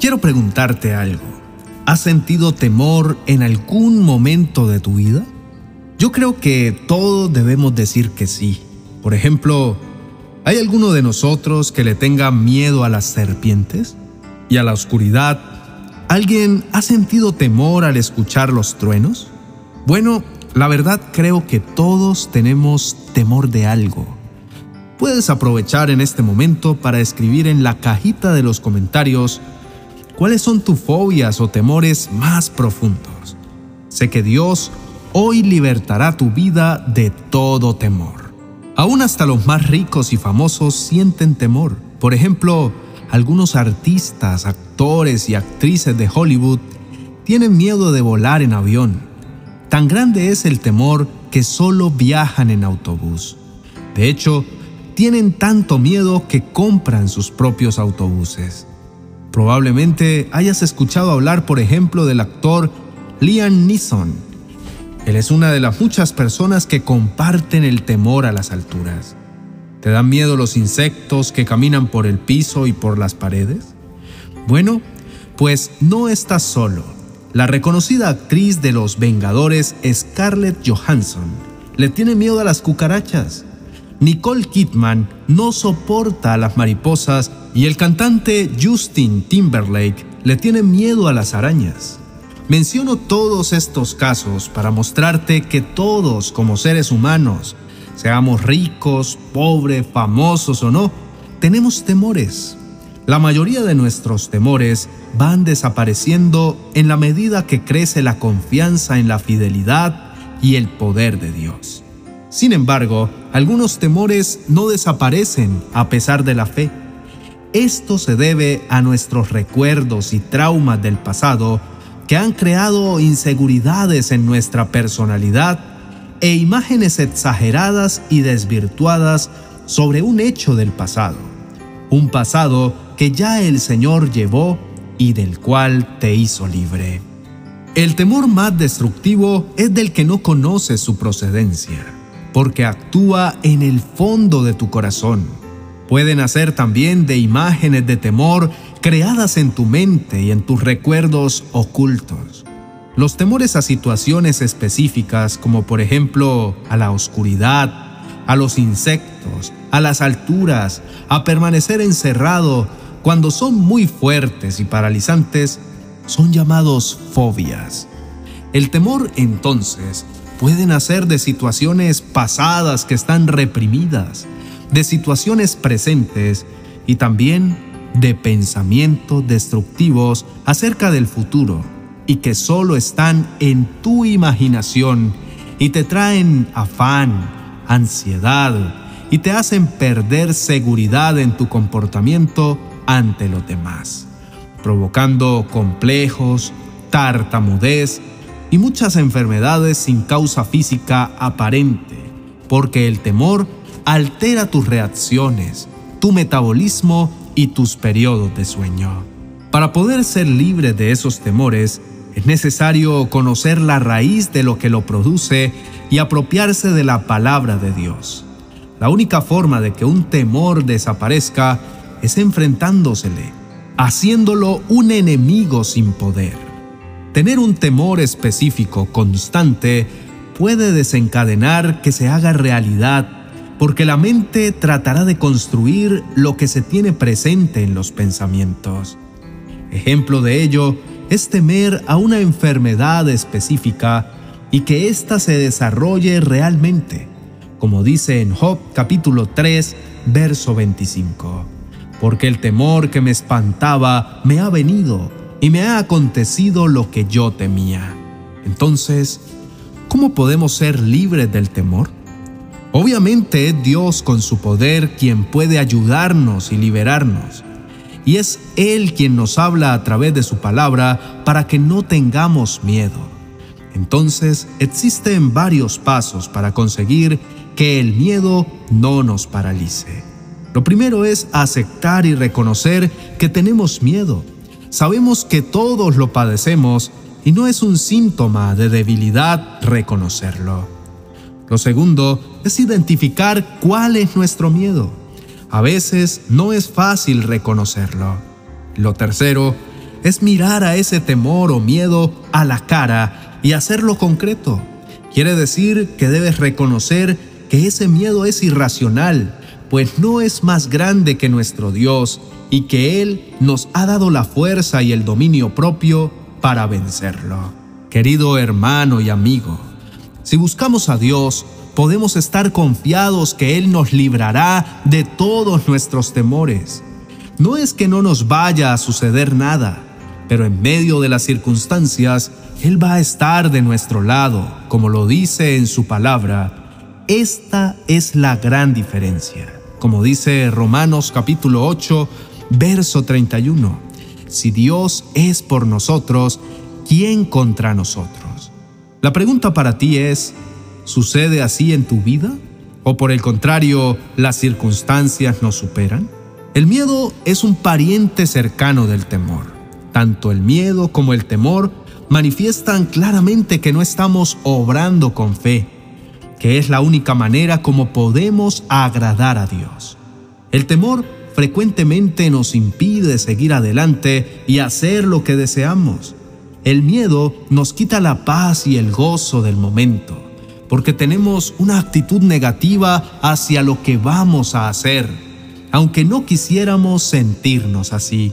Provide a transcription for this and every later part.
Quiero preguntarte algo. ¿Has sentido temor en algún momento de tu vida? Yo creo que todos debemos decir que sí. Por ejemplo, ¿hay alguno de nosotros que le tenga miedo a las serpientes y a la oscuridad? ¿Alguien ha sentido temor al escuchar los truenos? Bueno, la verdad creo que todos tenemos temor de algo. Puedes aprovechar en este momento para escribir en la cajita de los comentarios cuáles son tus fobias o temores más profundos. Sé que Dios hoy libertará tu vida de todo temor. Aún hasta los más ricos y famosos sienten temor. Por ejemplo, algunos artistas, actores y actrices de Hollywood tienen miedo de volar en avión Tan grande es el temor que solo viajan en autobús. De hecho, tienen tanto miedo que compran sus propios autobuses. Probablemente hayas escuchado hablar, por ejemplo, del actor Liam Neeson. Él es una de las muchas personas que comparten el temor a las alturas. ¿Te dan miedo los insectos que caminan por el piso y por las paredes? Bueno, pues no estás solo la reconocida actriz de Los Vengadores, Scarlett Johansson, le tiene miedo a las cucarachas. Nicole Kidman no soporta a las mariposas y el cantante Justin Timberlake le tiene miedo a las arañas. Menciono todos estos casos para mostrarte que todos como seres humanos, seamos ricos, pobres, famosos o no, tenemos temores. La mayoría de nuestros temores van desapareciendo en la medida que crece la confianza en la fidelidad y el poder de Dios. Sin embargo, algunos temores no desaparecen a pesar de la fe. Esto se debe a nuestros recuerdos y traumas del pasado que han creado inseguridades en nuestra personalidad e imágenes exageradas y desvirtuadas sobre un hecho del pasado. Un pasado que ya el Señor llevó y del cual te hizo libre. El temor más destructivo es del que no conoce su procedencia, porque actúa en el fondo de tu corazón. Puede nacer también de imágenes de temor creadas en tu mente y en tus recuerdos ocultos. Los temores a situaciones específicas como por ejemplo a la oscuridad, a los insectos, a las alturas, a permanecer encerrado cuando son muy fuertes y paralizantes, son llamados fobias. El temor entonces puede nacer de situaciones pasadas que están reprimidas, de situaciones presentes y también de pensamientos destructivos acerca del futuro y que solo están en tu imaginación y te traen afán, ansiedad y te hacen perder seguridad en tu comportamiento ante los demás, provocando complejos, tartamudez y muchas enfermedades sin causa física aparente, porque el temor altera tus reacciones, tu metabolismo y tus periodos de sueño. Para poder ser libre de esos temores, es necesario conocer la raíz de lo que lo produce y apropiarse de la palabra de Dios. La única forma de que un temor desaparezca es enfrentándosele, haciéndolo un enemigo sin poder. Tener un temor específico constante puede desencadenar que se haga realidad porque la mente tratará de construir lo que se tiene presente en los pensamientos. Ejemplo de ello es temer a una enfermedad específica y que ésta se desarrolle realmente, como dice en Job capítulo 3, verso 25 porque el temor que me espantaba me ha venido y me ha acontecido lo que yo temía. Entonces, ¿cómo podemos ser libres del temor? Obviamente es Dios con su poder quien puede ayudarnos y liberarnos. Y es Él quien nos habla a través de su palabra para que no tengamos miedo. Entonces existen varios pasos para conseguir que el miedo no nos paralice. Lo primero es aceptar y reconocer que tenemos miedo. Sabemos que todos lo padecemos y no es un síntoma de debilidad reconocerlo. Lo segundo es identificar cuál es nuestro miedo. A veces no es fácil reconocerlo. Lo tercero, es mirar a ese temor o miedo a la cara y hacerlo concreto. Quiere decir que debes reconocer que ese miedo es irracional, pues no es más grande que nuestro Dios y que Él nos ha dado la fuerza y el dominio propio para vencerlo. Querido hermano y amigo, si buscamos a Dios, podemos estar confiados que Él nos librará de todos nuestros temores. No es que no nos vaya a suceder nada, pero en medio de las circunstancias, Él va a estar de nuestro lado, como lo dice en su palabra. Esta es la gran diferencia. Como dice Romanos capítulo 8, verso 31. Si Dios es por nosotros, ¿quién contra nosotros? La pregunta para ti es, ¿sucede así en tu vida? ¿O por el contrario, las circunstancias nos superan? El miedo es un pariente cercano del temor. Tanto el miedo como el temor manifiestan claramente que no estamos obrando con fe, que es la única manera como podemos agradar a Dios. El temor frecuentemente nos impide seguir adelante y hacer lo que deseamos. El miedo nos quita la paz y el gozo del momento, porque tenemos una actitud negativa hacia lo que vamos a hacer, aunque no quisiéramos sentirnos así.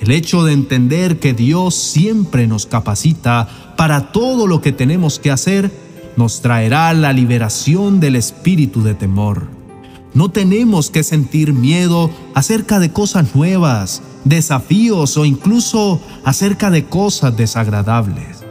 El hecho de entender que Dios siempre nos capacita para todo lo que tenemos que hacer nos traerá la liberación del espíritu de temor. No tenemos que sentir miedo acerca de cosas nuevas, desafíos o incluso acerca de cosas desagradables.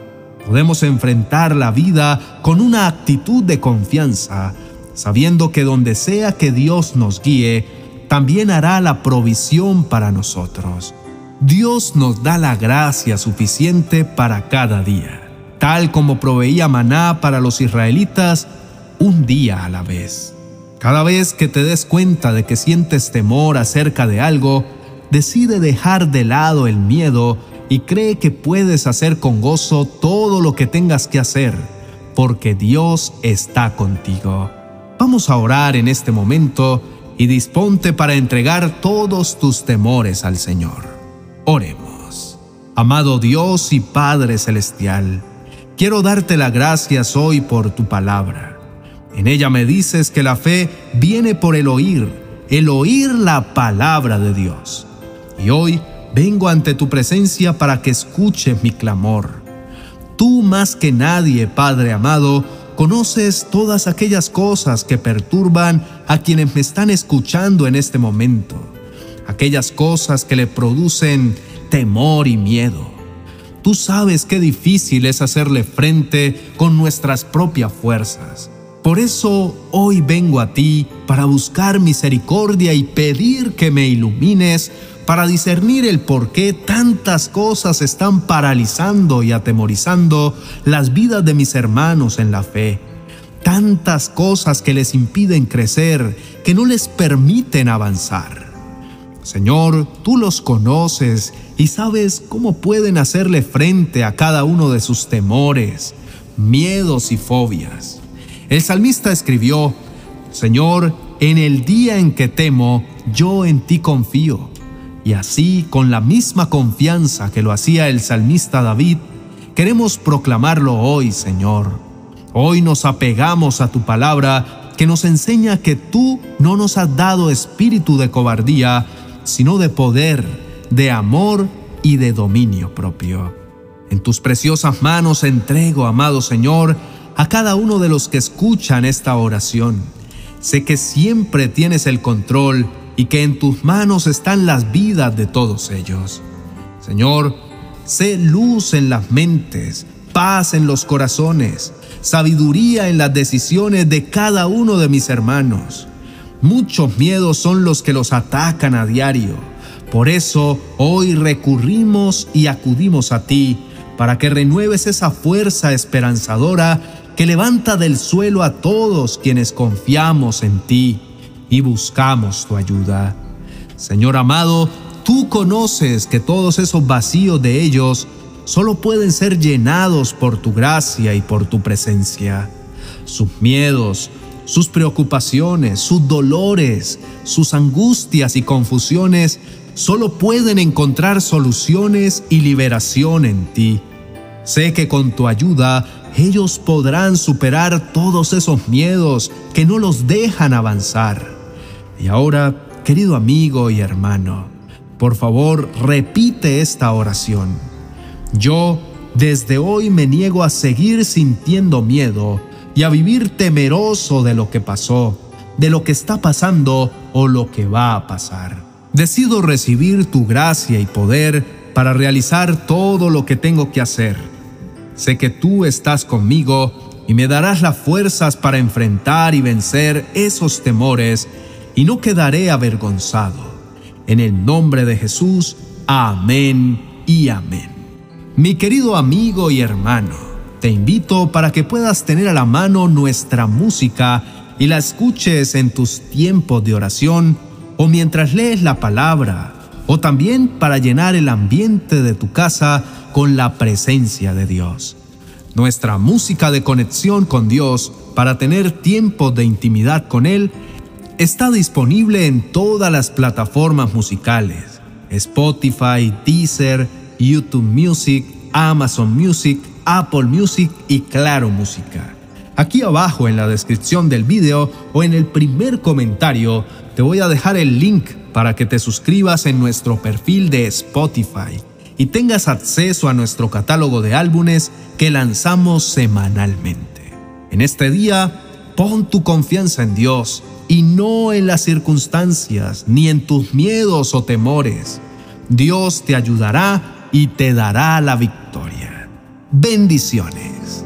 Podemos enfrentar la vida con una actitud de confianza, sabiendo que donde sea que Dios nos guíe, también hará la provisión para nosotros. Dios nos da la gracia suficiente para cada día, tal como proveía maná para los israelitas un día a la vez. Cada vez que te des cuenta de que sientes temor acerca de algo, decide dejar de lado el miedo y cree que puedes hacer con gozo todo lo que tengas que hacer, porque Dios está contigo. Vamos a orar en este momento y disponte para entregar todos tus temores al Señor. Oremos. Amado Dios y Padre Celestial, quiero darte las gracias hoy por tu palabra. En ella me dices que la fe viene por el oír, el oír la palabra de Dios. Y hoy vengo ante tu presencia para que escuches mi clamor. Tú más que nadie, Padre amado, conoces todas aquellas cosas que perturban a quienes me están escuchando en este momento aquellas cosas que le producen temor y miedo. Tú sabes qué difícil es hacerle frente con nuestras propias fuerzas. Por eso hoy vengo a ti para buscar misericordia y pedir que me ilumines para discernir el por qué tantas cosas están paralizando y atemorizando las vidas de mis hermanos en la fe. Tantas cosas que les impiden crecer, que no les permiten avanzar. Señor, tú los conoces y sabes cómo pueden hacerle frente a cada uno de sus temores, miedos y fobias. El salmista escribió, Señor, en el día en que temo, yo en ti confío. Y así, con la misma confianza que lo hacía el salmista David, queremos proclamarlo hoy, Señor. Hoy nos apegamos a tu palabra que nos enseña que tú no nos has dado espíritu de cobardía, sino de poder, de amor y de dominio propio. En tus preciosas manos entrego, amado Señor, a cada uno de los que escuchan esta oración. Sé que siempre tienes el control y que en tus manos están las vidas de todos ellos. Señor, sé luz en las mentes, paz en los corazones, sabiduría en las decisiones de cada uno de mis hermanos. Muchos miedos son los que los atacan a diario. Por eso hoy recurrimos y acudimos a ti para que renueves esa fuerza esperanzadora que levanta del suelo a todos quienes confiamos en ti y buscamos tu ayuda. Señor amado, tú conoces que todos esos vacíos de ellos solo pueden ser llenados por tu gracia y por tu presencia. Sus miedos, sus preocupaciones, sus dolores, sus angustias y confusiones solo pueden encontrar soluciones y liberación en ti. Sé que con tu ayuda ellos podrán superar todos esos miedos que no los dejan avanzar. Y ahora, querido amigo y hermano, por favor repite esta oración. Yo desde hoy me niego a seguir sintiendo miedo y a vivir temeroso de lo que pasó, de lo que está pasando o lo que va a pasar. Decido recibir tu gracia y poder para realizar todo lo que tengo que hacer. Sé que tú estás conmigo y me darás las fuerzas para enfrentar y vencer esos temores y no quedaré avergonzado. En el nombre de Jesús, amén y amén. Mi querido amigo y hermano, te invito para que puedas tener a la mano nuestra música y la escuches en tus tiempos de oración o mientras lees la palabra, o también para llenar el ambiente de tu casa con la presencia de Dios. Nuestra música de conexión con Dios para tener tiempo de intimidad con Él está disponible en todas las plataformas musicales, Spotify, Deezer, YouTube Music, Amazon Music, Apple Music y Claro Música. Aquí abajo en la descripción del video o en el primer comentario te voy a dejar el link para que te suscribas en nuestro perfil de Spotify y tengas acceso a nuestro catálogo de álbumes que lanzamos semanalmente. En este día, pon tu confianza en Dios y no en las circunstancias ni en tus miedos o temores. Dios te ayudará y te dará la victoria. Bendiciones.